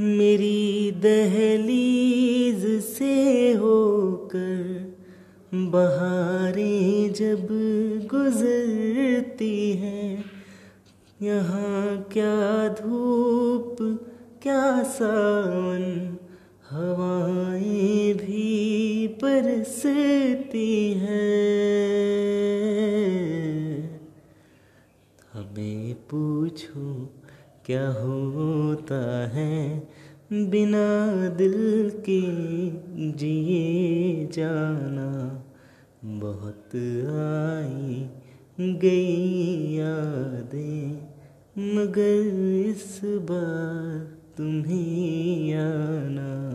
मेरी दहलीज से होकर बहारें जब गुजरती हैं, यहाँ क्या धूप, क्या सावन, हवाएँ भी बरसती हैं। हमें पूछो क्या होता है? बिना दिल के जिए जाना। बहुत आई गई यादें, मगर इस बार तुम्हें आना।